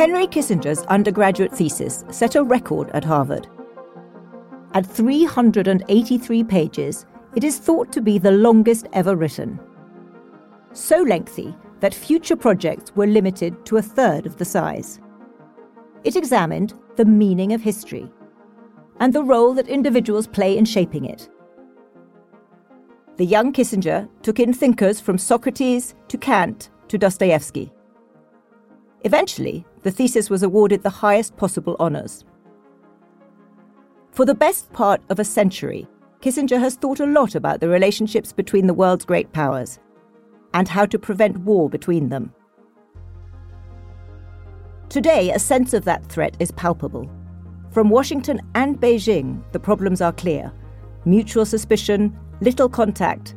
Henry Kissinger's undergraduate thesis set a record at Harvard. At 383 pages, it is thought to be the longest ever written. So lengthy that future projects were limited to a third of the size. It examined the meaning of history and the role that individuals play in shaping it. The young Kissinger took in thinkers from Socrates to Kant to Dostoevsky. Eventually, the thesis was awarded the highest possible honours. For the best part of a century, Kissinger has thought a lot about the relationships between the world's great powers and how to prevent war between them. Today, a sense of that threat is palpable. From Washington and Beijing, the problems are clear mutual suspicion, little contact,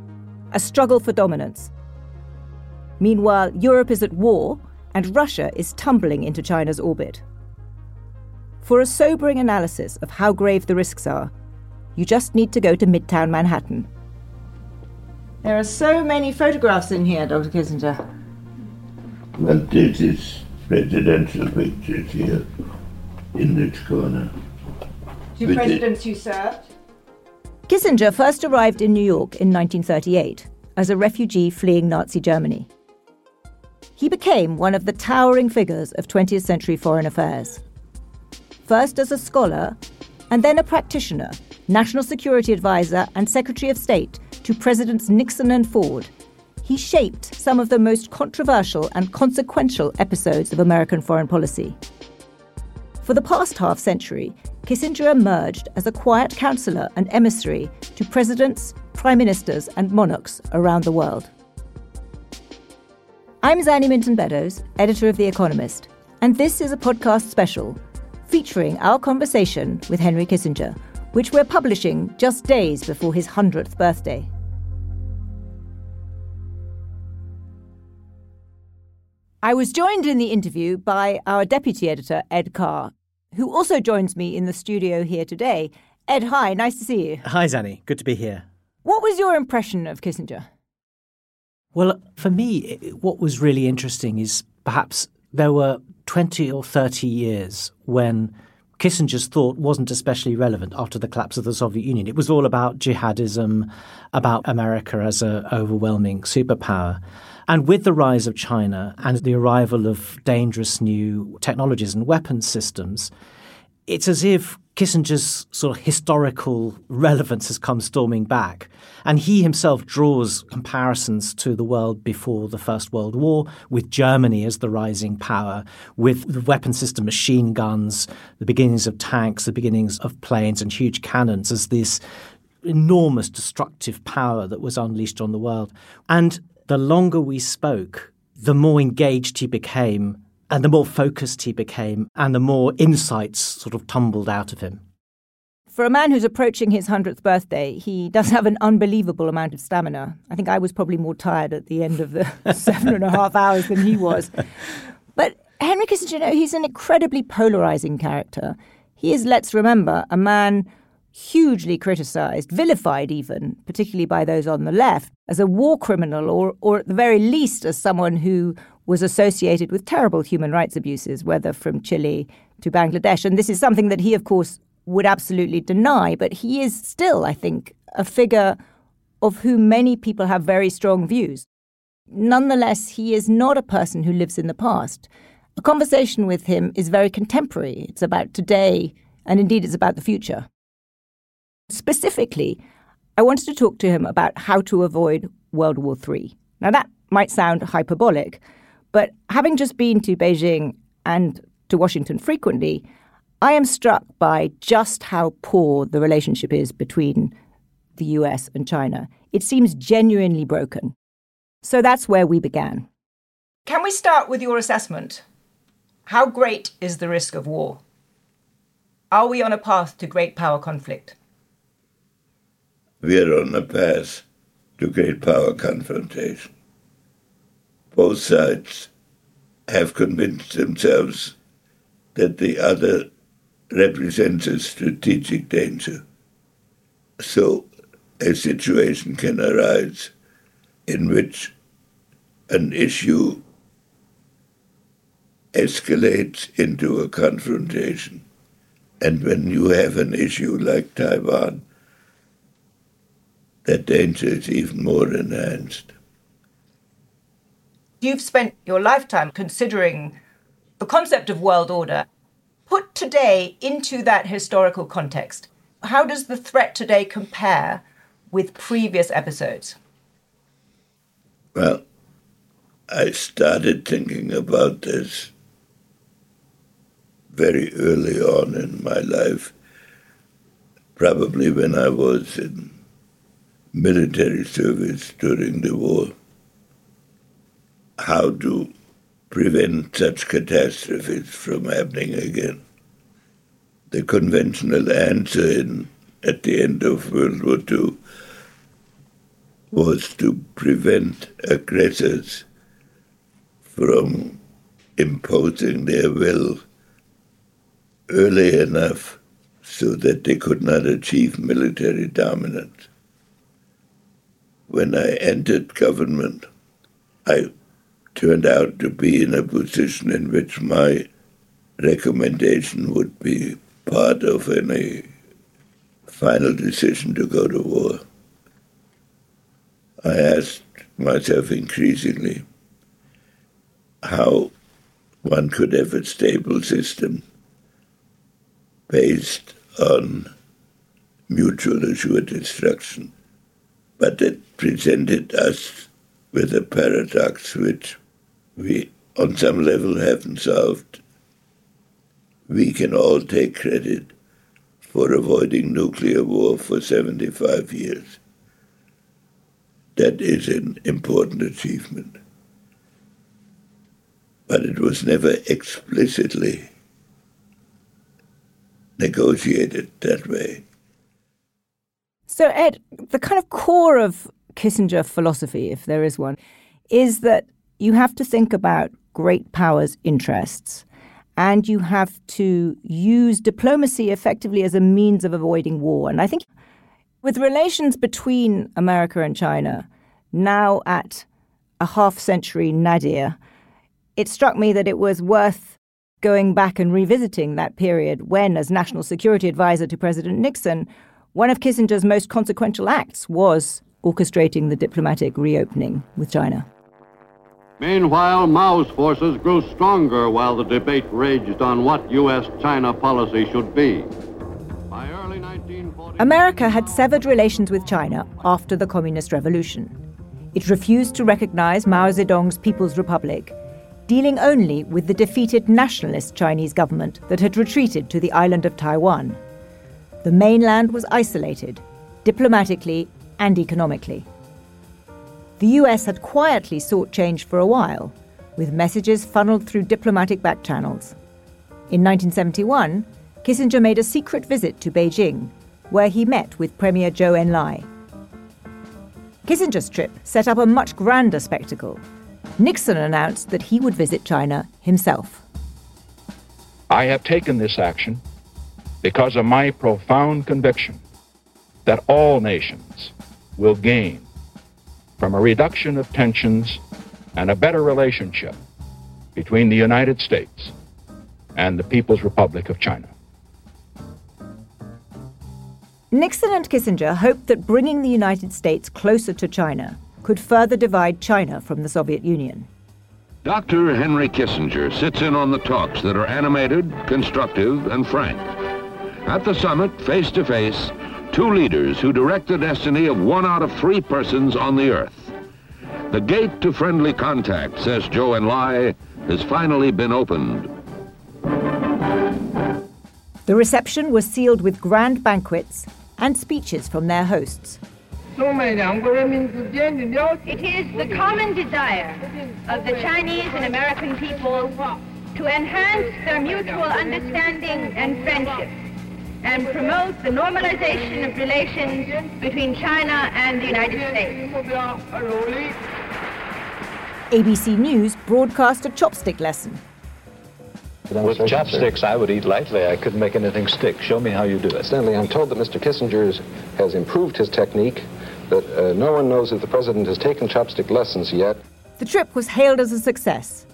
a struggle for dominance. Meanwhile, Europe is at war and Russia is tumbling into China's orbit. For a sobering analysis of how grave the risks are, you just need to go to Midtown Manhattan. There are so many photographs in here, Dr. Kissinger. And this is presidential pictures here in this corner. Two With presidents you served? Kissinger first arrived in New York in 1938 as a refugee fleeing Nazi Germany. He became one of the towering figures of 20th century foreign affairs. First as a scholar, and then a practitioner, National Security Advisor, and Secretary of State to Presidents Nixon and Ford, he shaped some of the most controversial and consequential episodes of American foreign policy. For the past half century, Kissinger emerged as a quiet counselor and emissary to presidents, prime ministers, and monarchs around the world. I'm Zanny Minton Beddoes, editor of The Economist, and this is a podcast special featuring our conversation with Henry Kissinger, which we're publishing just days before his 100th birthday. I was joined in the interview by our deputy editor, Ed Carr, who also joins me in the studio here today. Ed, hi, nice to see you. Hi, Zanny. Good to be here. What was your impression of Kissinger? Well, for me, what was really interesting is perhaps there were 20 or 30 years when Kissinger's thought wasn't especially relevant after the collapse of the Soviet Union. It was all about jihadism, about America as an overwhelming superpower. And with the rise of China and the arrival of dangerous new technologies and weapons systems, it's as if Kissinger's sort of historical relevance has come storming back. And he himself draws comparisons to the world before the First World War, with Germany as the rising power, with the weapon system, machine guns, the beginnings of tanks, the beginnings of planes and huge cannons as this enormous destructive power that was unleashed on the world. And the longer we spoke, the more engaged he became and the more focused he became, and the more insights sort of tumbled out of him. For a man who's approaching his 100th birthday, he does have an unbelievable amount of stamina. I think I was probably more tired at the end of the seven and a half hours than he was. But Henry Kissinger, you know, he's an incredibly polarizing character. He is, let's remember, a man hugely criticized, vilified even, particularly by those on the left, as a war criminal or, or at the very least as someone who was associated with terrible human rights abuses, whether from Chile to Bangladesh. And this is something that he, of course, would absolutely deny, but he is still, I think, a figure of whom many people have very strong views. Nonetheless, he is not a person who lives in the past. A conversation with him is very contemporary. It's about today, and indeed, it's about the future. Specifically, I wanted to talk to him about how to avoid World War III. Now, that might sound hyperbolic, but having just been to Beijing and to Washington frequently, I am struck by just how poor the relationship is between the US and China. It seems genuinely broken. So that's where we began. Can we start with your assessment? How great is the risk of war? Are we on a path to great power conflict? We are on a path to great power confrontation. Both sides have convinced themselves that the other represents a strategic danger. So a situation can arise in which an issue escalates into a confrontation. And when you have an issue like Taiwan, that danger is even more enhanced. You've spent your lifetime considering the concept of world order. Put today into that historical context, how does the threat today compare with previous episodes? Well, I started thinking about this very early on in my life, probably when I was in military service during the war how to prevent such catastrophes from happening again. The conventional answer in, at the end of World War II was to prevent aggressors from imposing their will early enough so that they could not achieve military dominance. When I entered government, I turned out to be in a position in which my recommendation would be part of any final decision to go to war. I asked myself increasingly how one could have a stable system based on mutual assured destruction. But it presented us with a paradox which we, on some level, haven't solved. We can all take credit for avoiding nuclear war for 75 years. That is an important achievement. But it was never explicitly negotiated that way. So, Ed, the kind of core of Kissinger philosophy, if there is one, is that you have to think about great powers' interests and you have to use diplomacy effectively as a means of avoiding war. And I think with relations between America and China now at a half century nadir, it struck me that it was worth going back and revisiting that period when, as National Security Advisor to President Nixon, one of Kissinger's most consequential acts was orchestrating the diplomatic reopening with China. Meanwhile, Mao's forces grew stronger while the debate raged on what U.S. China policy should be. America had severed relations with China after the Communist Revolution. It refused to recognize Mao Zedong's People's Republic, dealing only with the defeated nationalist Chinese government that had retreated to the island of Taiwan. The mainland was isolated, diplomatically and economically the US had quietly sought change for a while, with messages funneled through diplomatic back channels. In 1971, Kissinger made a secret visit to Beijing, where he met with Premier Zhou Enlai. Kissinger's trip set up a much grander spectacle. Nixon announced that he would visit China himself. I have taken this action because of my profound conviction that all nations will gain from a reduction of tensions and a better relationship between the United States and the People's Republic of China. Nixon and Kissinger hoped that bringing the United States closer to China could further divide China from the Soviet Union. Dr. Henry Kissinger sits in on the talks that are animated, constructive, and frank. At the summit, face to face, two leaders who direct the destiny of one out of three persons on the earth. The gate to friendly contact, says Zhou Enlai, has finally been opened. The reception was sealed with grand banquets, and speeches from their hosts. It is the common desire of the Chinese and American people to enhance their mutual understanding and friendship and promote the normalization of relations between China and the United States. ABC News broadcast a chopstick lesson. With chopsticks, I would eat lightly. I couldn't make anything stick. Show me how you do it. Stanley, I'm told that Mr. Kissinger has improved his technique, but uh, no one knows if the president has taken chopstick lessons yet. The trip was hailed as a success.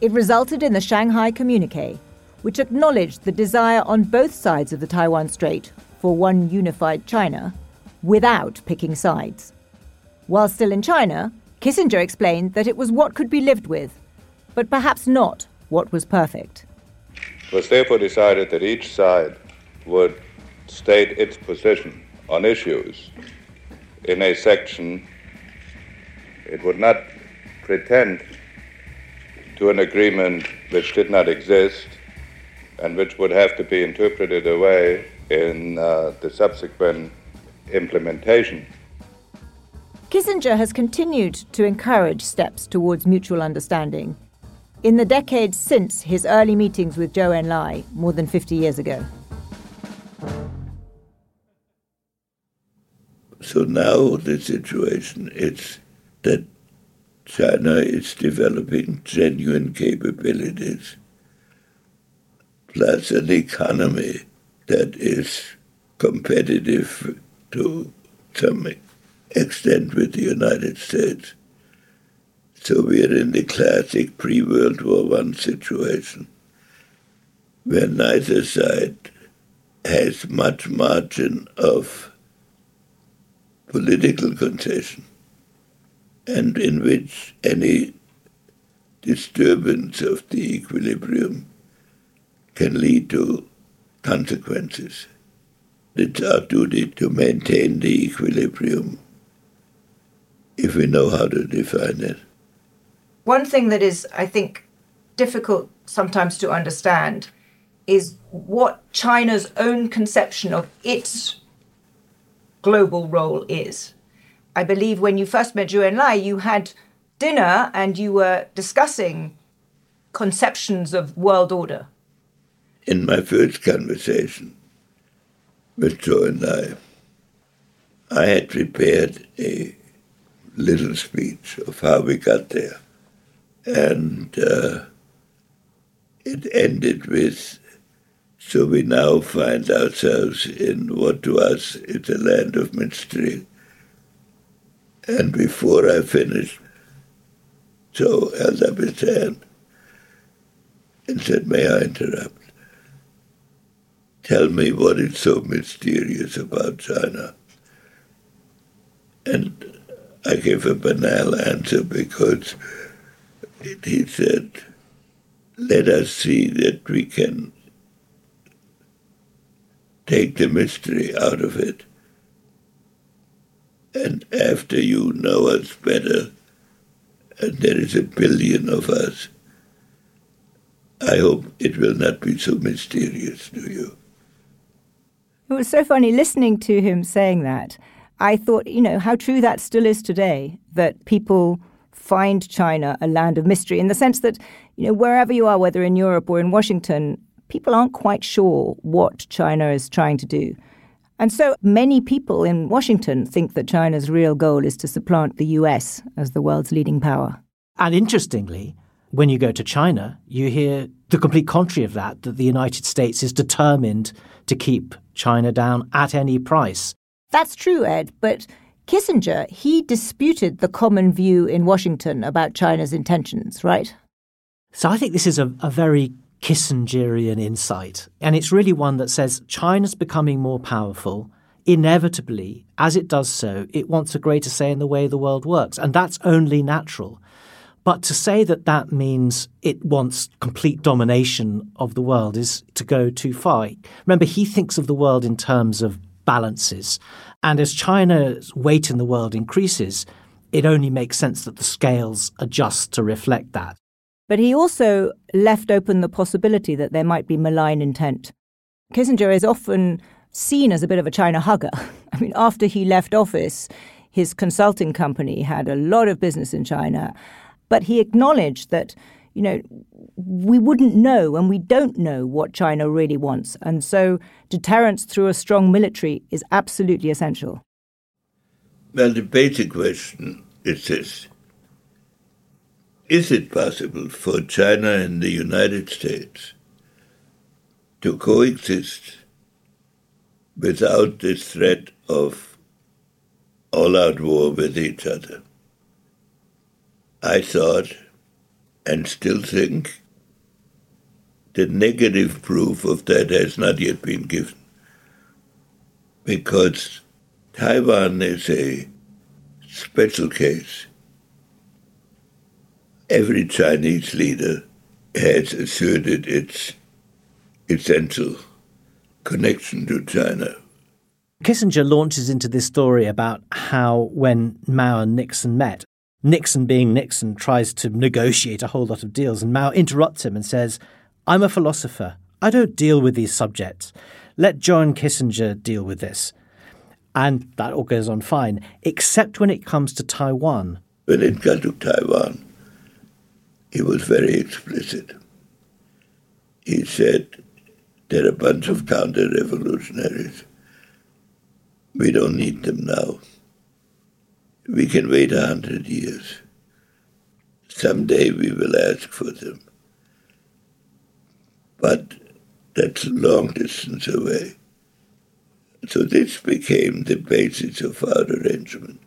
It resulted in the Shanghai Communique, which acknowledged the desire on both sides of the Taiwan Strait for one unified China without picking sides. While still in China, Kissinger explained that it was what could be lived with, but perhaps not what was perfect. It was therefore decided that each side would state its position on issues in a section. It would not pretend to an agreement which did not exist and which would have to be interpreted away in uh, the subsequent implementation. Kissinger has continued to encourage steps towards mutual understanding in the decades since his early meetings with Zhou Enlai more than 50 years ago. So now the situation is that China is developing genuine capabilities, plus an economy that is competitive to some extent with the United States. So we are in the classic pre-World War I situation, where neither side has much margin of political concession, and in which any disturbance of the equilibrium can lead to consequences. It's our duty to maintain the equilibrium if we know how to define it. One thing that is, I think, difficult sometimes to understand is what China's own conception of its global role is. I believe when you first met Zhou Enlai, you had dinner and you were discussing conceptions of world order. In my first conversation with Zhou Enlai, I I had prepared a little speech of how we got there. And uh, it ended with so we now find ourselves in what to us is a land of mystery. And before I finished, Zhou held up his hand and said, May I interrupt? Tell me what is so mysterious about China. And I gave a banal answer because he said, Let us see that we can take the mystery out of it. And after you know us better, and there is a billion of us, I hope it will not be so mysterious to you. It was so funny listening to him saying that. I thought, you know, how true that still is today that people find China a land of mystery in the sense that, you know, wherever you are, whether in Europe or in Washington, people aren't quite sure what China is trying to do. And so many people in Washington think that China's real goal is to supplant the US as the world's leading power. And interestingly, when you go to China, you hear the complete contrary of that, that the United States is determined to keep China down at any price. That's true, Ed, but Kissinger, he disputed the common view in Washington about China's intentions, right? So I think this is a, a very Kissingerian insight. And it's really one that says China's becoming more powerful. Inevitably, as it does so, it wants a greater say in the way the world works. And that's only natural. But to say that that means it wants complete domination of the world is to go too far. Remember, he thinks of the world in terms of balances. And as China's weight in the world increases, it only makes sense that the scales adjust to reflect that. But he also left open the possibility that there might be malign intent. Kissinger is often seen as a bit of a China hugger. I mean, after he left office, his consulting company had a lot of business in China, but he acknowledged that, you know, we wouldn't know and we don't know what China really wants. And so deterrence through a strong military is absolutely essential. Well, the basic question is this Is it possible for China and the United States to coexist without this threat of all out war with each other? I thought and still think the negative proof of that has not yet been given. Because Taiwan is a special case. Every Chinese leader has asserted its essential connection to China. Kissinger launches into this story about how when Mao and Nixon met, Nixon, being Nixon, tries to negotiate a whole lot of deals, and Mao interrupts him and says, I'm a philosopher. I don't deal with these subjects. Let John Kissinger deal with this. And that all goes on fine, except when it comes to Taiwan. When it got to Taiwan, he was very explicit. He said, they're a bunch of counter revolutionaries. We don't need them now. We can wait a hundred years. Someday we will ask for them. But that's a long distance away. So this became the basis of our arrangement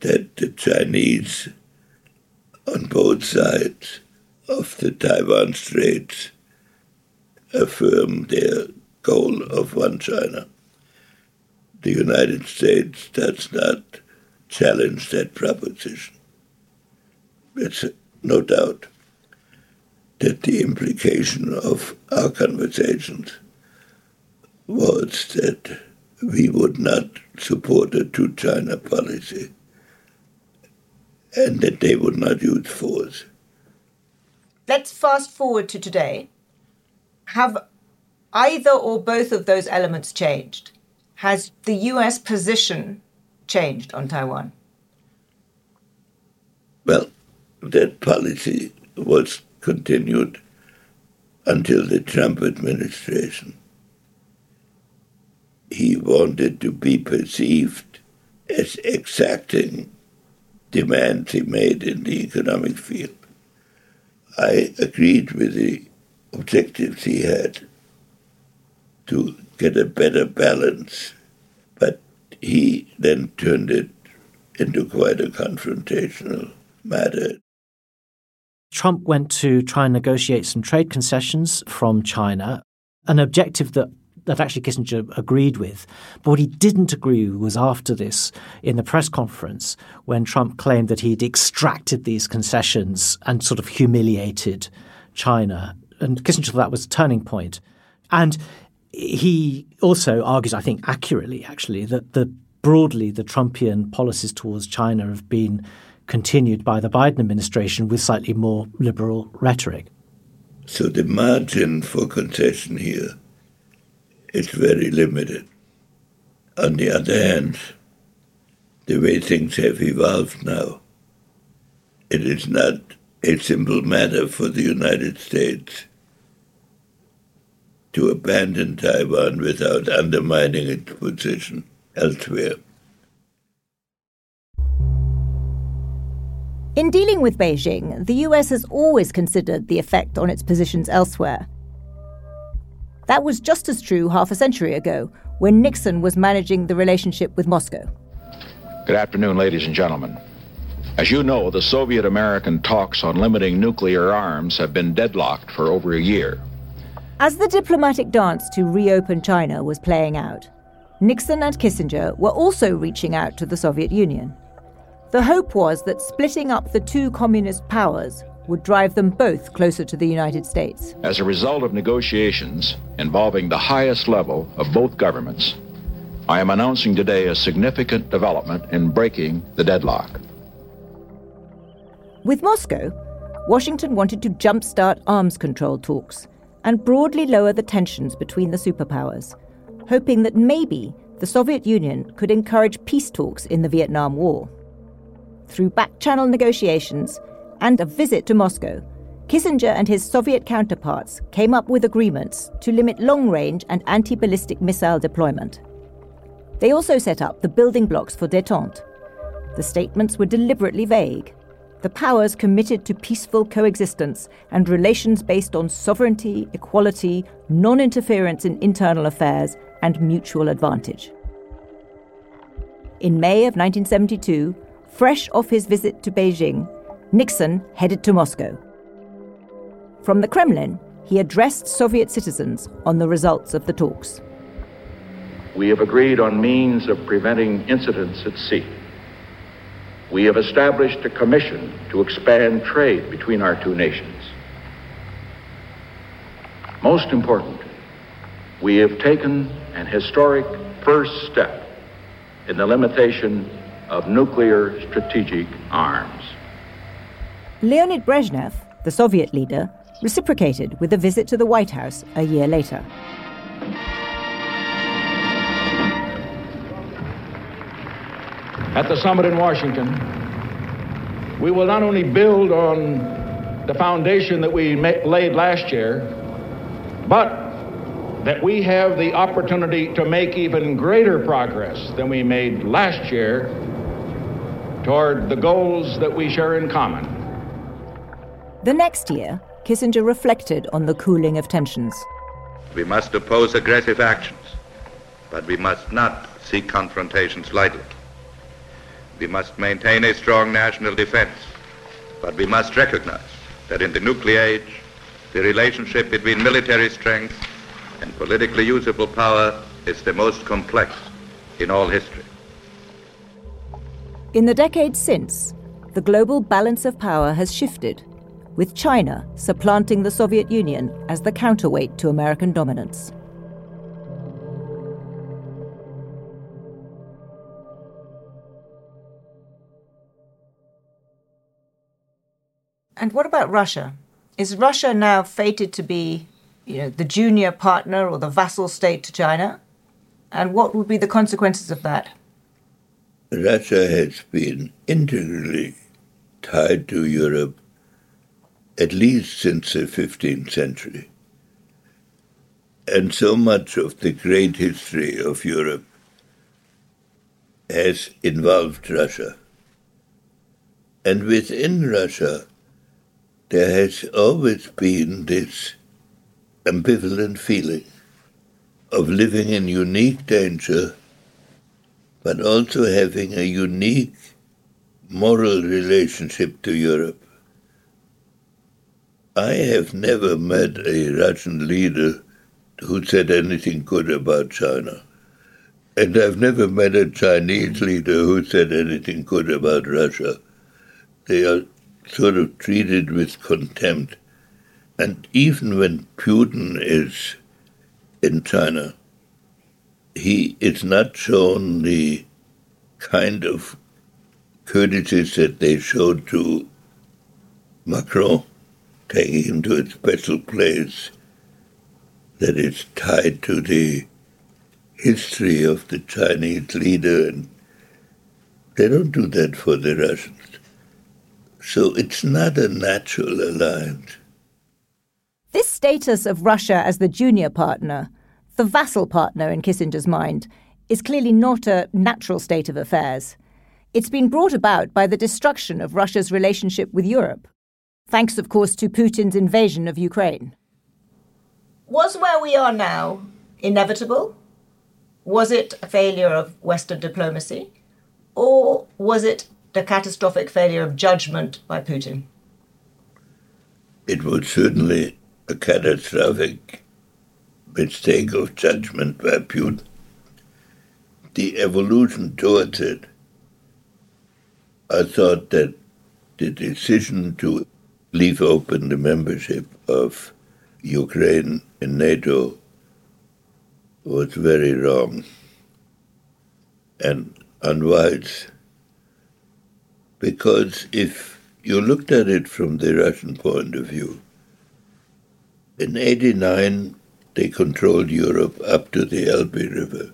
that the Chinese on both sides of the Taiwan Straits affirm their goal of one China. The United States does not challenge that proposition. It's no doubt that the implication of our conversations was that we would not support a two China policy and that they would not use force. Let's fast forward to today. Have either or both of those elements changed? Has the US position changed on Taiwan? Well, that policy was continued until the Trump administration he wanted to be perceived as exacting demands he made in the economic field. I agreed with the objectives he had to get a better balance, he then turned it into quite a confrontational matter. Trump went to try and negotiate some trade concessions from China, an objective that that actually Kissinger agreed with. But what he didn't agree with was after this in the press conference when Trump claimed that he'd extracted these concessions and sort of humiliated China. And Kissinger thought that was a turning point. And he also argues, I think accurately actually, that the broadly the Trumpian policies towards China have been continued by the Biden administration with slightly more liberal rhetoric. So the margin for concession here is very limited. On the other hand, the way things have evolved now, it is not a simple matter for the United States to abandon Taiwan without undermining its position elsewhere. In dealing with Beijing, the US has always considered the effect on its positions elsewhere. That was just as true half a century ago, when Nixon was managing the relationship with Moscow. Good afternoon, ladies and gentlemen. As you know, the Soviet American talks on limiting nuclear arms have been deadlocked for over a year. As the diplomatic dance to reopen China was playing out, Nixon and Kissinger were also reaching out to the Soviet Union. The hope was that splitting up the two communist powers would drive them both closer to the United States. As a result of negotiations involving the highest level of both governments, I am announcing today a significant development in breaking the deadlock. With Moscow, Washington wanted to jumpstart arms control talks and broadly lower the tensions between the superpowers, hoping that maybe the Soviet Union could encourage peace talks in the Vietnam War. Through back channel negotiations and a visit to Moscow, Kissinger and his Soviet counterparts came up with agreements to limit long range and anti ballistic missile deployment. They also set up the building blocks for detente. The statements were deliberately vague. The powers committed to peaceful coexistence and relations based on sovereignty, equality, non interference in internal affairs, and mutual advantage. In May of 1972, fresh off his visit to Beijing, Nixon headed to Moscow. From the Kremlin, he addressed Soviet citizens on the results of the talks. We have agreed on means of preventing incidents at sea. We have established a commission to expand trade between our two nations. Most important, we have taken an historic first step in the limitation of nuclear strategic arms. Leonid Brezhnev, the Soviet leader, reciprocated with a visit to the White House a year later. At the summit in Washington, we will not only build on the foundation that we laid last year, but that we have the opportunity to make even greater progress than we made last year toward the goals that we share in common. The next year, Kissinger reflected on the cooling of tensions. We must oppose aggressive actions, but we must not seek confrontations lightly. We must maintain a strong national defense, but we must recognize that in the nuclear age, the relationship between military strength and politically usable power is the most complex in all history. In the decades since, the global balance of power has shifted with China supplanting the Soviet Union as the counterweight to American dominance. And what about Russia? Is Russia now fated to be, you know, the junior partner or the vassal state to China? And what would be the consequences of that? Russia has been integrally tied to Europe at least since the 15th century. And so much of the great history of Europe has involved Russia. And within Russia, there has always been this ambivalent feeling of living in unique danger, but also having a unique moral relationship to Europe. I have never met a Russian leader who said anything good about China. And I've never met a Chinese leader who said anything good about Russia. They are sort of treated with contempt. And even when Putin is in China, he is not shown the kind of courtesies that they showed to Macron taking him to a special place that is tied to the history of the Chinese leader, and they don't do that for the Russians. So it's not a natural alliance. This status of Russia as the junior partner, the vassal partner in Kissinger's mind, is clearly not a natural state of affairs. It's been brought about by the destruction of Russia's relationship with Europe thanks, of course, to Putin's invasion of Ukraine. Was where we are now inevitable? Was it a failure of Western diplomacy? Or was it the catastrophic failure of judgment by Putin? It was certainly a catastrophic mistake of judgment by Putin. The evolution towards it, I thought that the decision to leave open the membership of Ukraine in NATO was very wrong and unwise. Because if you looked at it from the Russian point of view, in 89 they controlled Europe up to the Elbe River.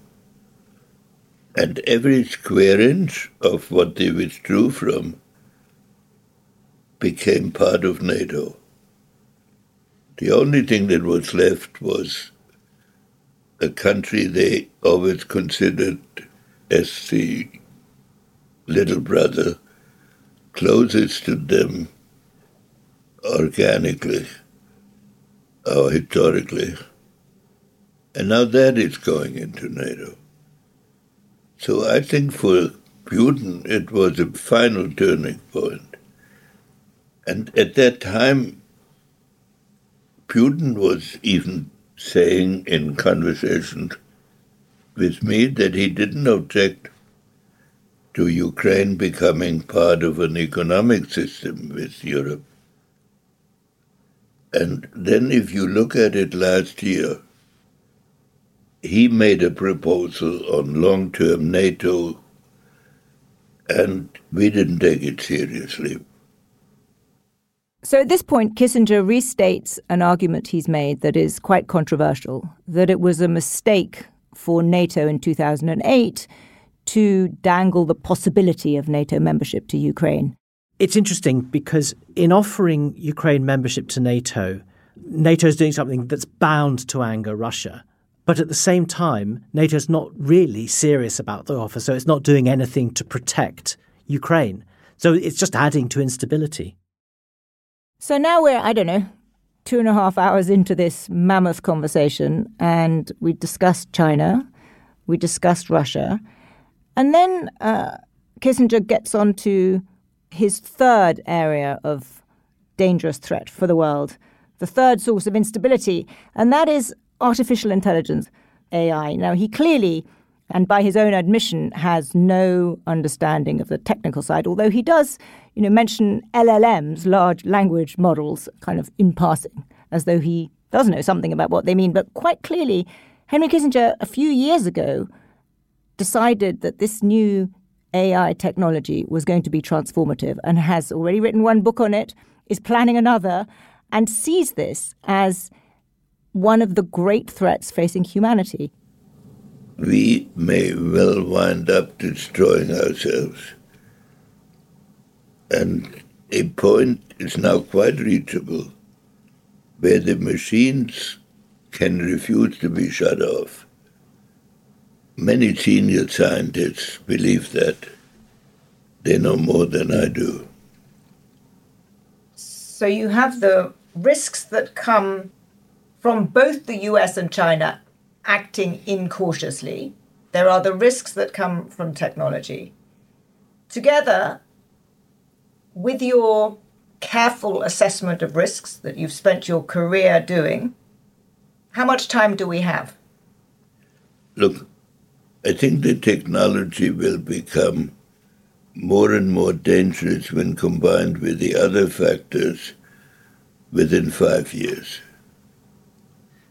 And every square inch of what they withdrew from became part of NATO. The only thing that was left was a country they always considered as the little brother closest to them organically or historically. And now that is going into NATO. So I think for Putin it was a final turning point. And at that time, Putin was even saying in conversations with me that he didn't object to Ukraine becoming part of an economic system with Europe. And then, if you look at it last year, he made a proposal on long term NATO, and we didn't take it seriously. So at this point, Kissinger restates an argument he's made that is quite controversial that it was a mistake for NATO in 2008 to dangle the possibility of NATO membership to Ukraine. It's interesting because in offering Ukraine membership to NATO, NATO is doing something that's bound to anger Russia. But at the same time, NATO is not really serious about the offer, so it's not doing anything to protect Ukraine. So it's just adding to instability. So now we're, I don't know, two and a half hours into this mammoth conversation, and we discussed China, we discussed Russia, and then uh, Kissinger gets on to his third area of dangerous threat for the world, the third source of instability, and that is artificial intelligence, AI. Now, he clearly, and by his own admission, has no understanding of the technical side, although he does you know, mention LLMs, large language models, kind of in passing, as though he does know something about what they mean. But quite clearly, Henry Kissinger, a few years ago, decided that this new AI technology was going to be transformative and has already written one book on it, is planning another, and sees this as one of the great threats facing humanity. We may well wind up destroying ourselves and a point is now quite reachable where the machines can refuse to be shut off. Many senior scientists believe that. They know more than I do. So you have the risks that come from both the US and China acting incautiously. There are the risks that come from technology. Together, with your careful assessment of risks that you've spent your career doing, how much time do we have? Look, I think the technology will become more and more dangerous when combined with the other factors within five years.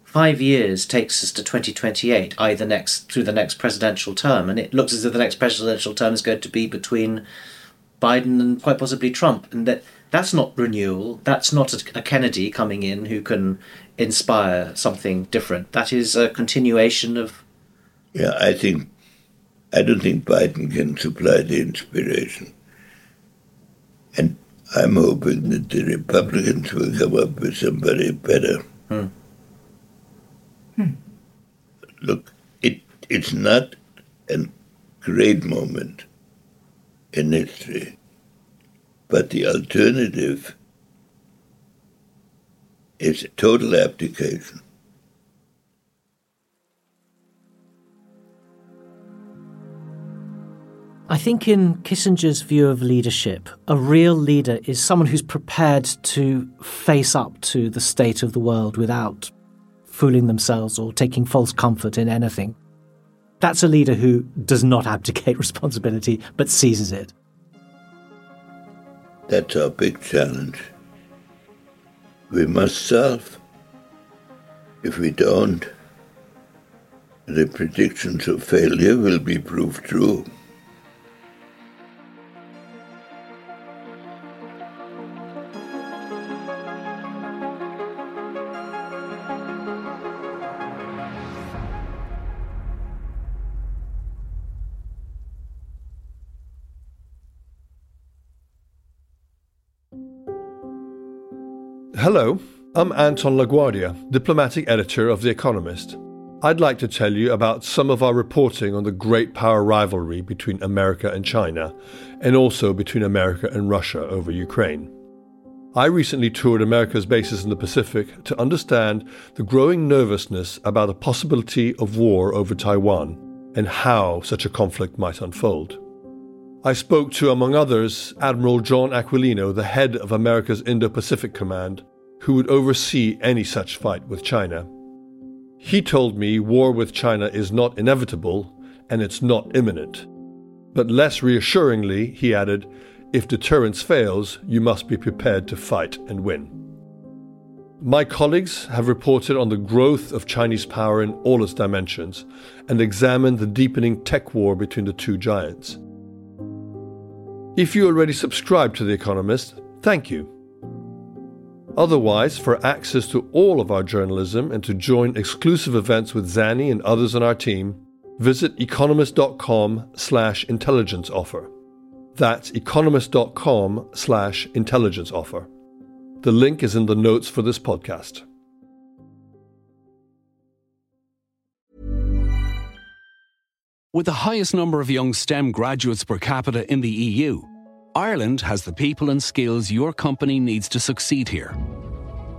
Five years takes us to 2028, either next through the next presidential term, and it looks as if the next presidential term is going to be between Biden and quite possibly Trump, and that that's not renewal. That's not a, a Kennedy coming in who can inspire something different. That is a continuation of. Yeah, I think. I don't think Biden can supply the inspiration. And I'm hoping that the Republicans will come up with somebody better. Hmm. Hmm. Look, it it's not a great moment in history. But the alternative is total abdication. I think, in Kissinger's view of leadership, a real leader is someone who's prepared to face up to the state of the world without fooling themselves or taking false comfort in anything. That's a leader who does not abdicate responsibility but seizes it. That's our big challenge. We must solve. If we don't, the predictions of failure will be proved true. Hello, I'm Anton La Guardia, diplomatic editor of The Economist. I'd like to tell you about some of our reporting on the great power rivalry between America and China, and also between America and Russia over Ukraine. I recently toured America's bases in the Pacific to understand the growing nervousness about the possibility of war over Taiwan and how such a conflict might unfold. I spoke to, among others, Admiral John Aquilino, the head of America's Indo Pacific Command, who would oversee any such fight with China. He told me war with China is not inevitable and it's not imminent. But less reassuringly, he added, if deterrence fails, you must be prepared to fight and win. My colleagues have reported on the growth of Chinese power in all its dimensions and examined the deepening tech war between the two giants. If you already subscribe to The Economist, thank you. Otherwise, for access to all of our journalism and to join exclusive events with Zanny and others on our team, visit economist.com slash intelligence offer. That's economist.com slash intelligence offer. The link is in the notes for this podcast. With the highest number of young STEM graduates per capita in the EU, Ireland has the people and skills your company needs to succeed here.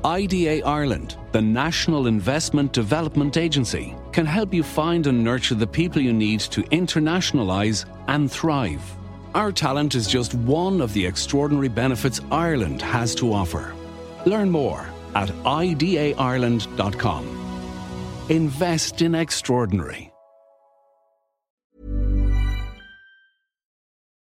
IDA Ireland, the National Investment Development Agency, can help you find and nurture the people you need to internationalise and thrive. Our talent is just one of the extraordinary benefits Ireland has to offer. Learn more at idaireland.com. Invest in extraordinary.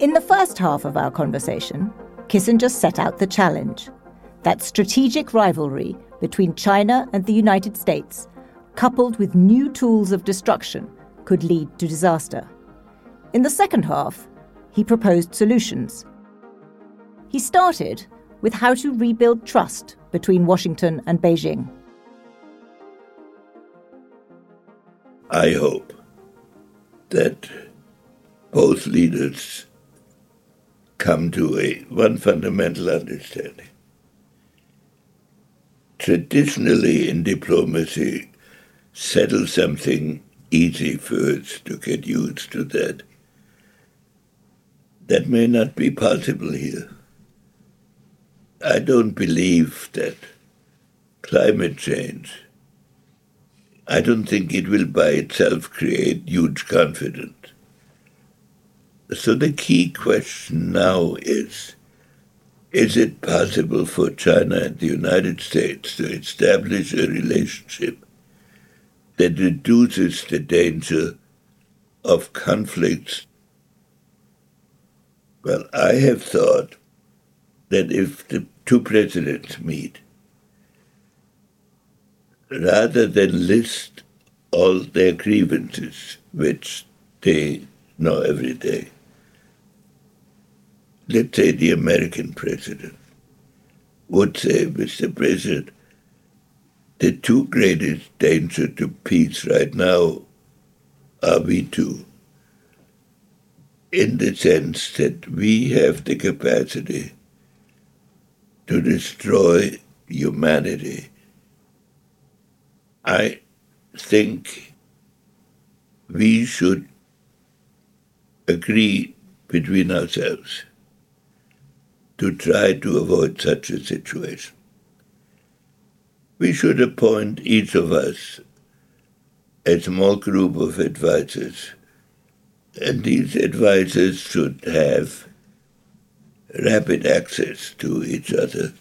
In the first half of our conversation, Kissinger set out the challenge that strategic rivalry between China and the United States, coupled with new tools of destruction could lead to disaster. In the second half, he proposed solutions. He started with how to rebuild trust between Washington and Beijing. I hope that both leaders come to a one fundamental understanding. Traditionally in diplomacy, settle something easy first to get used to that. That may not be possible here. I don't believe that climate change, I don't think it will by itself create huge confidence. So the key question now is, is it possible for China and the United States to establish a relationship that reduces the danger of conflicts. Well, I have thought that if the two presidents meet, rather than list all their grievances, which they know every day, let's say the American president would say, Mr. President, the two greatest dangers to peace right now are we two, in the sense that we have the capacity to destroy humanity. I think we should agree between ourselves to try to avoid such a situation we should appoint each of us a small group of advisors. And these advisors should have rapid access to each other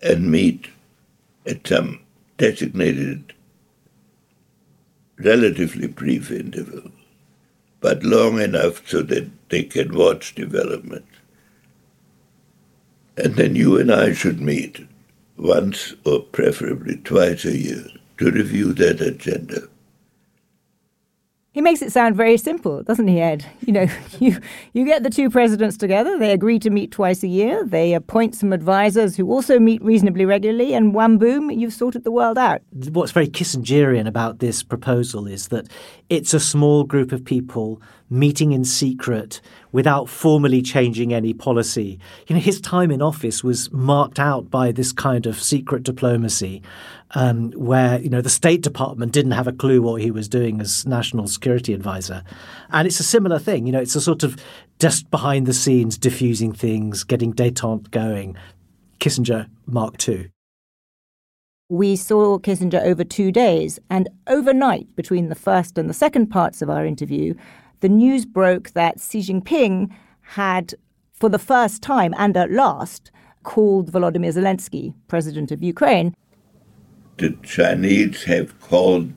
and meet at some designated, relatively brief interval, but long enough so that they can watch development. And then you and I should meet once or preferably twice a year to review that agenda. He makes it sound very simple, doesn't he, Ed? You know, you, you get the two presidents together, they agree to meet twice a year, they appoint some advisors who also meet reasonably regularly, and wham boom, you've sorted the world out. What's very Kissingerian about this proposal is that it's a small group of people meeting in secret without formally changing any policy. You know, his time in office was marked out by this kind of secret diplomacy, um, where you know the State Department didn't have a clue what he was doing as national security advisor, and it's a similar thing. You know, it's a sort of just behind the scenes diffusing things, getting détente going. Kissinger Mark II. We saw Kissinger over two days, and overnight, between the first and the second parts of our interview, the news broke that Xi Jinping had, for the first time and at last, called Volodymyr Zelensky, president of Ukraine. The Chinese have called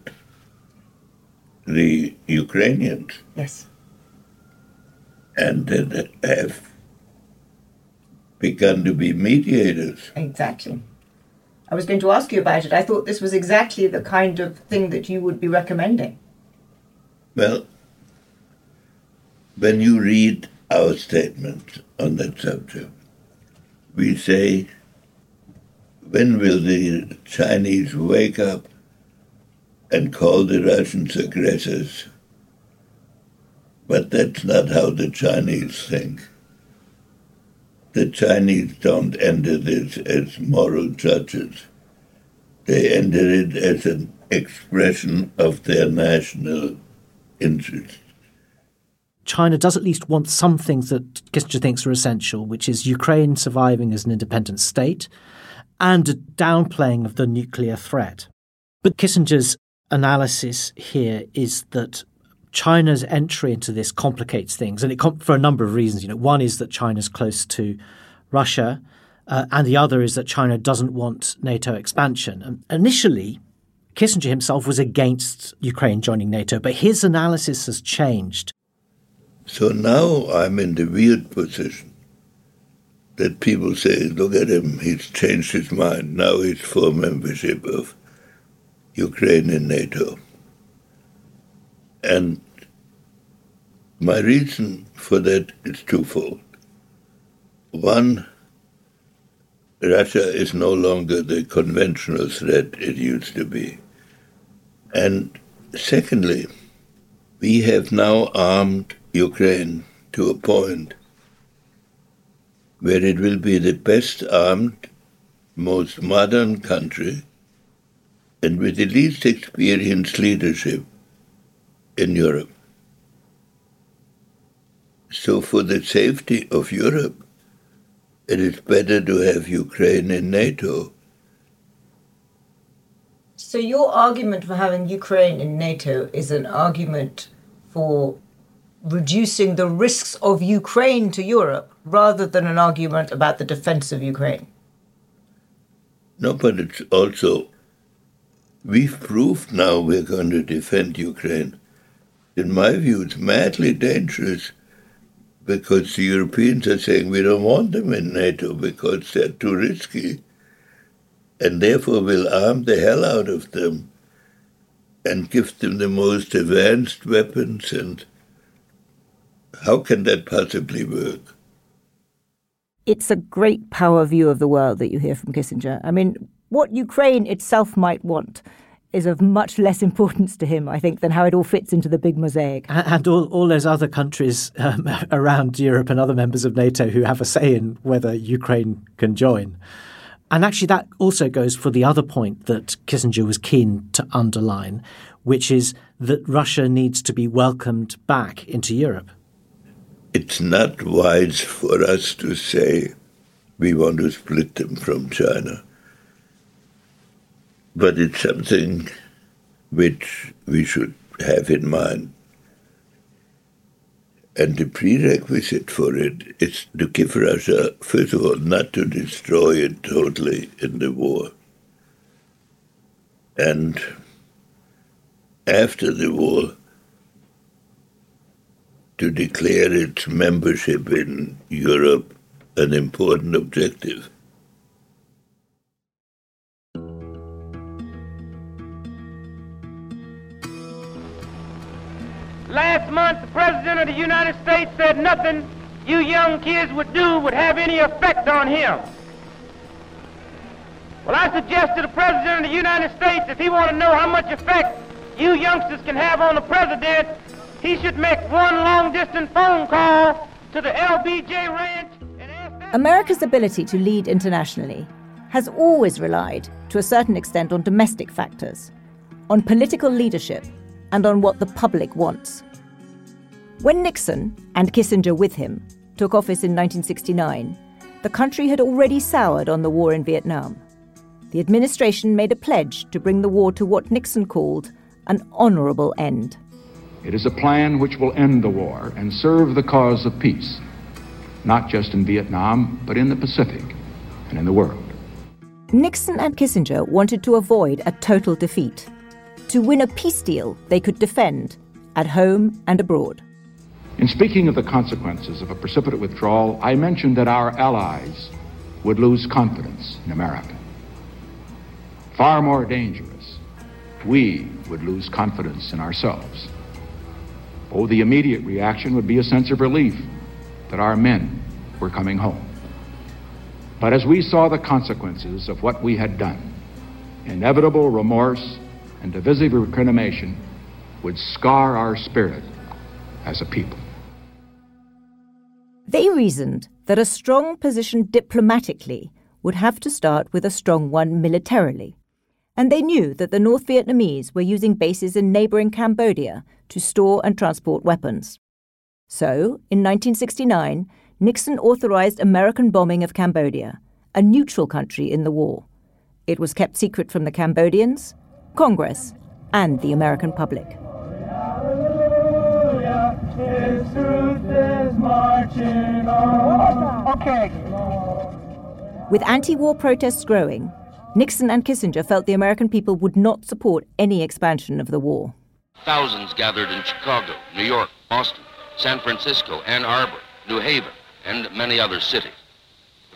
the Ukrainians. Yes. And they have begun to be mediators. Exactly. I was going to ask you about it. I thought this was exactly the kind of thing that you would be recommending. Well, when you read our statement on that subject, we say, when will the Chinese wake up and call the Russians aggressors? But that's not how the Chinese think. The Chinese don't enter this as moral judges. They enter it as an expression of their national interest. China does at least want some things that Kissinger thinks are essential, which is Ukraine surviving as an independent state and a downplaying of the nuclear threat. But Kissinger's analysis here is that China's entry into this complicates things, and it com- for a number of reasons. You know, one is that China's close to Russia, uh, and the other is that China doesn't want NATO expansion. And initially, Kissinger himself was against Ukraine joining NATO, but his analysis has changed. So now I'm in the weird position that people say, look at him, he's changed his mind. Now he's for membership of Ukraine in NATO. And my reason for that is twofold. One, Russia is no longer the conventional threat it used to be. And secondly, we have now armed Ukraine to a point where it will be the best armed, most modern country and with the least experienced leadership in Europe. So, for the safety of Europe, it is better to have Ukraine in NATO. So, your argument for having Ukraine in NATO is an argument for reducing the risks of Ukraine to Europe rather than an argument about the defense of Ukraine. No, but it's also, we've proved now we're going to defend Ukraine. In my view, it's madly dangerous because the Europeans are saying we don't want them in NATO because they're too risky, and therefore we'll arm the hell out of them and give them the most advanced weapons and how can that possibly work? It's a great power view of the world that you hear from Kissinger. I mean, what Ukraine itself might want is of much less importance to him, I think, than how it all fits into the big mosaic. And all, all those other countries um, around Europe and other members of NATO who have a say in whether Ukraine can join. And actually, that also goes for the other point that Kissinger was keen to underline, which is that Russia needs to be welcomed back into Europe it's not wise for us to say we want to split them from China. But it's something which we should have in mind. And the prerequisite for it is to give Russia, first of all, not to destroy it totally in the war. And after the war, to declare its membership in Europe an important objective. Last month, the President of the United States said nothing you young kids would do would have any effect on him. Well, I suggest to the President of the United States, if he want to know how much effect you youngsters can have on the President, he should make one long-distance phone call to the LBJ Ranch America's ability to lead internationally has always relied, to a certain extent, on domestic factors, on political leadership, and on what the public wants. When Nixon, and Kissinger with him, took office in 1969, the country had already soured on the war in Vietnam. The administration made a pledge to bring the war to what Nixon called an honorable end. It is a plan which will end the war and serve the cause of peace, not just in Vietnam, but in the Pacific and in the world. Nixon and Kissinger wanted to avoid a total defeat to win a peace deal they could defend at home and abroad. In speaking of the consequences of a precipitate withdrawal, I mentioned that our allies would lose confidence in America. Far more dangerous, we would lose confidence in ourselves. Oh, the immediate reaction would be a sense of relief that our men were coming home. But as we saw the consequences of what we had done, inevitable remorse and divisive recrimination would scar our spirit as a people. They reasoned that a strong position diplomatically would have to start with a strong one militarily. And they knew that the North Vietnamese were using bases in neighboring Cambodia to store and transport weapons. So, in 1969, Nixon authorized American bombing of Cambodia, a neutral country in the war. It was kept secret from the Cambodians, Congress, and the American public. With anti war protests growing, Nixon and Kissinger felt the American people would not support any expansion of the war. Thousands gathered in Chicago, New York, Boston, San Francisco, Ann Arbor, New Haven, and many other cities.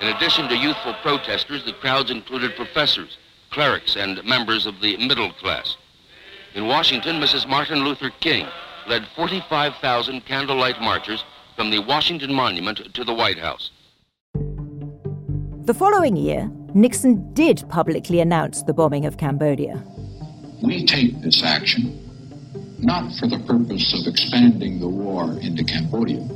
In addition to youthful protesters, the crowds included professors, clerics, and members of the middle class. In Washington, Mrs. Martin Luther King led 45,000 candlelight marchers from the Washington Monument to the White House. The following year, Nixon did publicly announce the bombing of Cambodia. We take this action not for the purpose of expanding the war into Cambodia,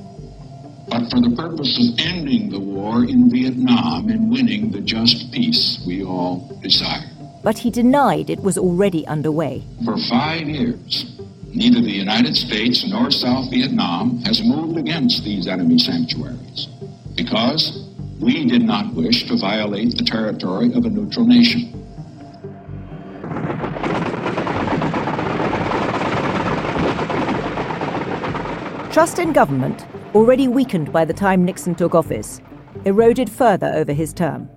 but for the purpose of ending the war in Vietnam and winning the just peace we all desire. But he denied it was already underway. For five years, neither the United States nor South Vietnam has moved against these enemy sanctuaries because we did not wish to violate the territory of a neutral nation. Trust in government, already weakened by the time Nixon took office, eroded further over his term.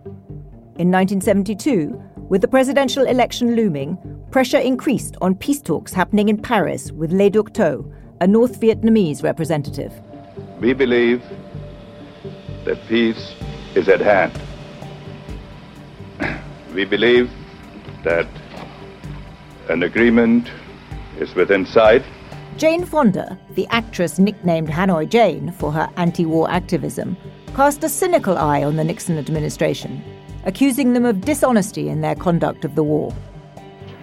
In 1972, with the presidential election looming, pressure increased on peace talks happening in Paris with Le Duc Tho, a North Vietnamese representative. We believe that peace is at hand. We believe that an agreement is within sight Jane Fonda, the actress nicknamed Hanoi Jane for her anti war activism, cast a cynical eye on the Nixon administration, accusing them of dishonesty in their conduct of the war.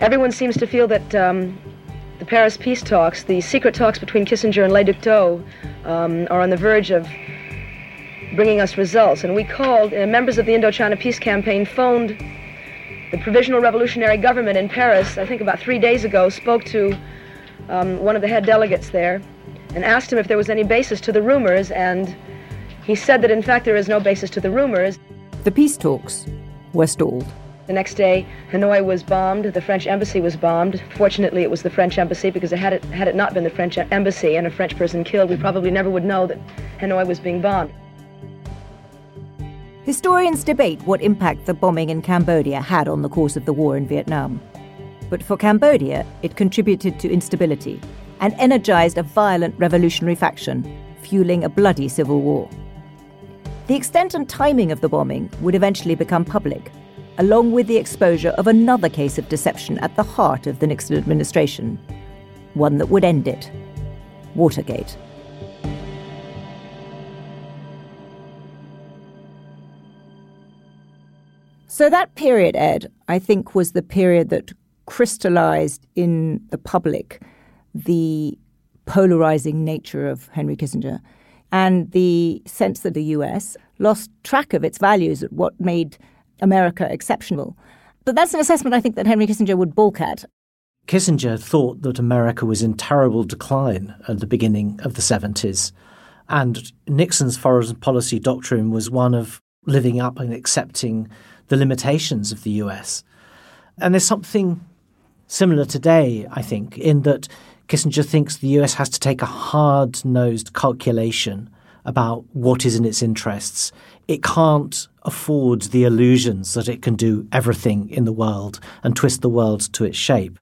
Everyone seems to feel that um, the Paris peace talks, the secret talks between Kissinger and Le Duc Tho, um, are on the verge of bringing us results. And we called, uh, members of the Indochina Peace Campaign phoned the Provisional Revolutionary Government in Paris, I think about three days ago, spoke to um, one of the head delegates there and asked him if there was any basis to the rumors, and he said that in fact there is no basis to the rumors. The peace talks were stalled. The next day, Hanoi was bombed. The French embassy was bombed. Fortunately, it was the French embassy because had it, had it not been the French embassy and a French person killed, we probably never would know that Hanoi was being bombed. Historians debate what impact the bombing in Cambodia had on the course of the war in Vietnam. But for Cambodia, it contributed to instability and energized a violent revolutionary faction, fueling a bloody civil war. The extent and timing of the bombing would eventually become public, along with the exposure of another case of deception at the heart of the Nixon administration, one that would end it Watergate. So that period, Ed, I think was the period that crystallized in the public the polarizing nature of Henry Kissinger and the sense that the US lost track of its values, what made America exceptional. But that's an assessment I think that Henry Kissinger would balk at. Kissinger thought that America was in terrible decline at the beginning of the 70s. And Nixon's foreign policy doctrine was one of living up and accepting the limitations of the US. And there's something similar today, I think, in that Kissinger thinks the US has to take a hard nosed calculation about what is in its interests. It can't afford the illusions that it can do everything in the world and twist the world to its shape.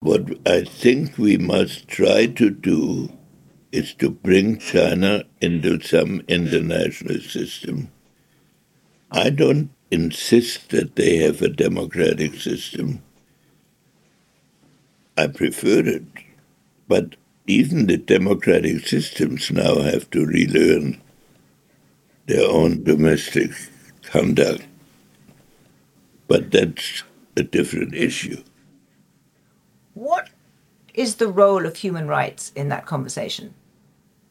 What I think we must try to do is to bring China into some international system. I don't insist that they have a democratic system. I prefer it. But even the democratic systems now have to relearn their own domestic conduct. But that's a different issue. What is the role of human rights in that conversation?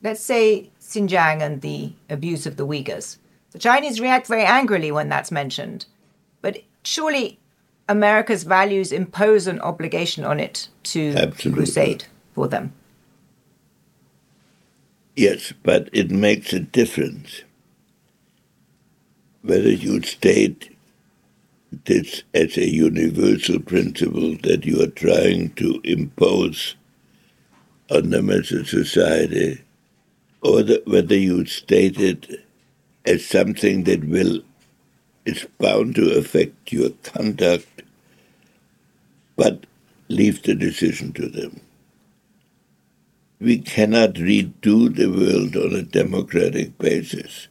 Let's say Xinjiang and the abuse of the Uyghurs. The Chinese react very angrily when that's mentioned. But surely America's values impose an obligation on it to Absolutely. crusade for them. Yes, but it makes a difference whether you state this as a universal principle that you are trying to impose on them as a society, or the, whether you state it as something that will is bound to affect your conduct, but leave the decision to them. We cannot redo the world on a democratic basis.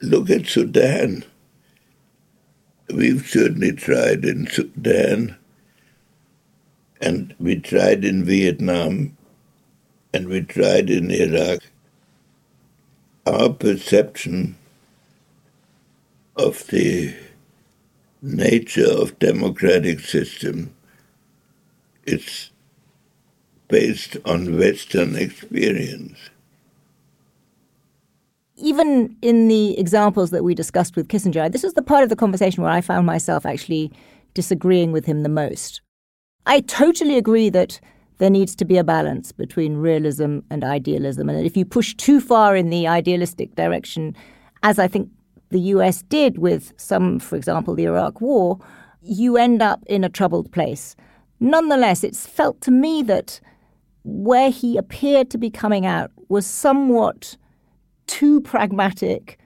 Look at Sudan. We've certainly tried in Sudan, and we tried in Vietnam, and we tried in Iraq. Our perception of the nature of democratic system is based on Western experience. Even in the examples that we discussed with Kissinger, this was the part of the conversation where I found myself actually disagreeing with him the most. I totally agree that there needs to be a balance between realism and idealism, and if you push too far in the idealistic direction, as I think the US did with some, for example, the Iraq War, you end up in a troubled place. Nonetheless, it's felt to me that where he appeared to be coming out was somewhat too pragmatic,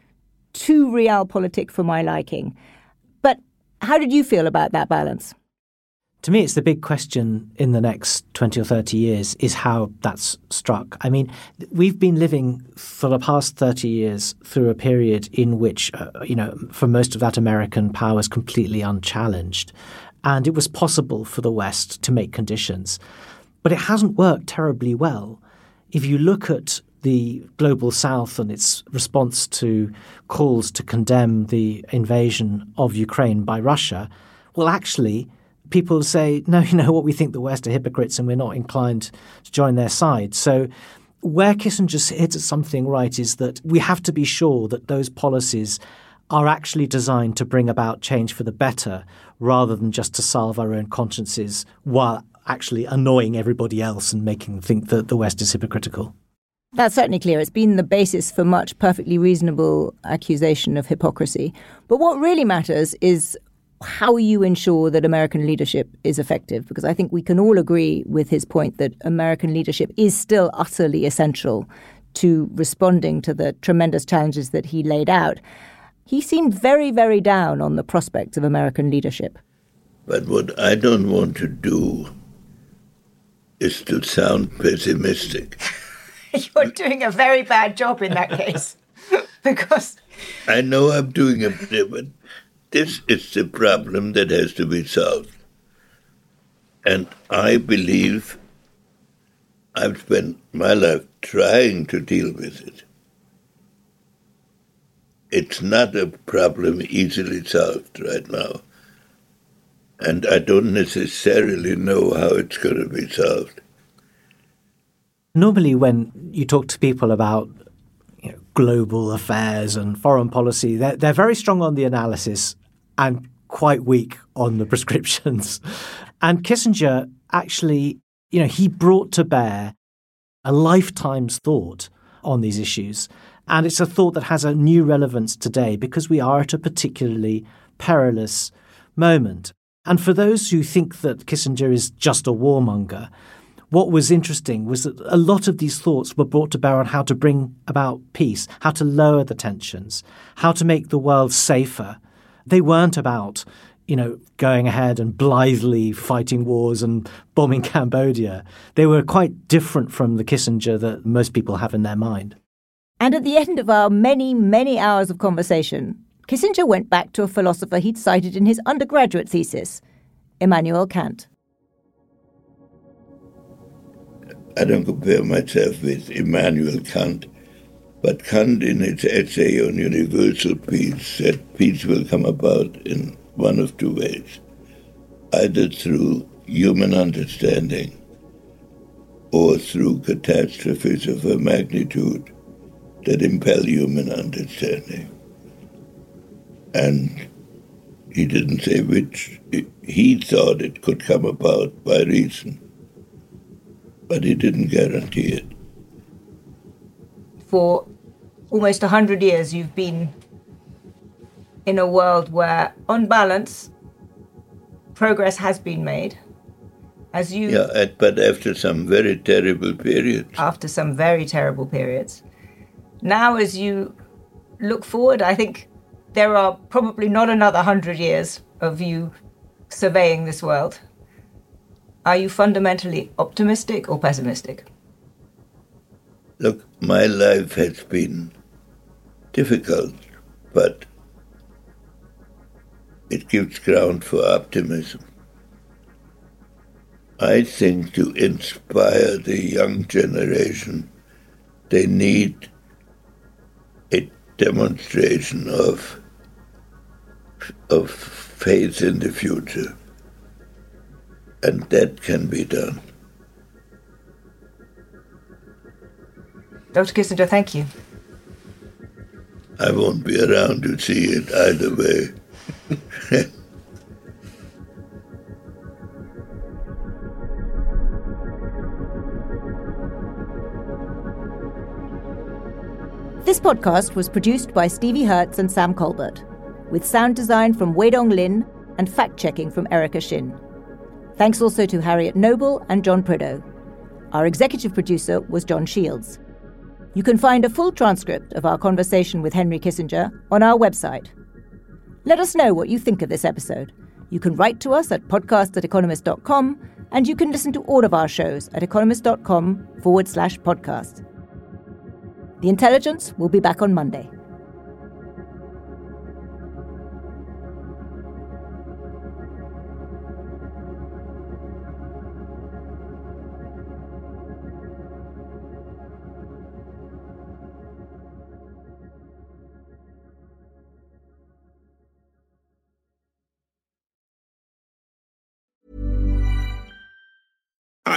too realpolitik for my liking. But how did you feel about that balance? To me, it's the big question in the next 20 or 30 years is how that's struck. I mean, we've been living for the past 30 years through a period in which, uh, you know, for most of that American power was completely unchallenged. And it was possible for the West to make conditions. But it hasn't worked terribly well. If you look at the global south and its response to calls to condemn the invasion of Ukraine by Russia, well, actually, people say, no, you know what, we think the West are hypocrites and we're not inclined to join their side. So, where Kissinger hits at something right is that we have to be sure that those policies are actually designed to bring about change for the better rather than just to salve our own consciences while actually annoying everybody else and making them think that the West is hypocritical. That's certainly clear. It's been the basis for much perfectly reasonable accusation of hypocrisy. But what really matters is how you ensure that American leadership is effective, because I think we can all agree with his point that American leadership is still utterly essential to responding to the tremendous challenges that he laid out. He seemed very, very down on the prospects of American leadership. But what I don't want to do is to sound pessimistic. You're doing a very bad job in that case. because I know I'm doing a but this is the problem that has to be solved. And I believe I've spent my life trying to deal with it. It's not a problem easily solved right now. And I don't necessarily know how it's going to be solved. Normally, when you talk to people about you know, global affairs and foreign policy, they're, they're very strong on the analysis and quite weak on the prescriptions. And Kissinger actually, you know, he brought to bear a lifetime's thought on these issues. And it's a thought that has a new relevance today because we are at a particularly perilous moment. And for those who think that Kissinger is just a warmonger, what was interesting was that a lot of these thoughts were brought to bear on how to bring about peace, how to lower the tensions, how to make the world safer. They weren't about, you know, going ahead and blithely fighting wars and bombing Cambodia. They were quite different from the Kissinger that most people have in their mind. And at the end of our many, many hours of conversation, Kissinger went back to a philosopher he'd cited in his undergraduate thesis, Immanuel Kant. I don't compare myself with Immanuel Kant, but Kant, in his essay on universal peace, said peace will come about in one of two ways either through human understanding or through catastrophes of a magnitude that impel human understanding. And he didn't say which. He thought it could come about by reason but he didn't guarantee it. For almost 100 years, you've been in a world where, on balance, progress has been made. As you yeah, but after some very terrible periods. After some very terrible periods. Now, as you look forward, I think there are probably not another hundred years of you surveying this world. Are you fundamentally optimistic or pessimistic? Look, my life has been difficult, but it gives ground for optimism. I think to inspire the young generation, they need a demonstration of, of faith in the future and that can be done. Dr. Kissinger, thank you. I won't be around to see it either way. This podcast was produced by Stevie Hertz and Sam Colbert, with sound design from Weidong Lin and fact checking from Erica Shin. Thanks also to Harriet Noble and John Prideaux. Our executive producer was John Shields. You can find a full transcript of our conversation with Henry Kissinger on our website. Let us know what you think of this episode. You can write to us at podcast at economist.com, and you can listen to all of our shows at economist.com forward slash podcast. The Intelligence will be back on Monday.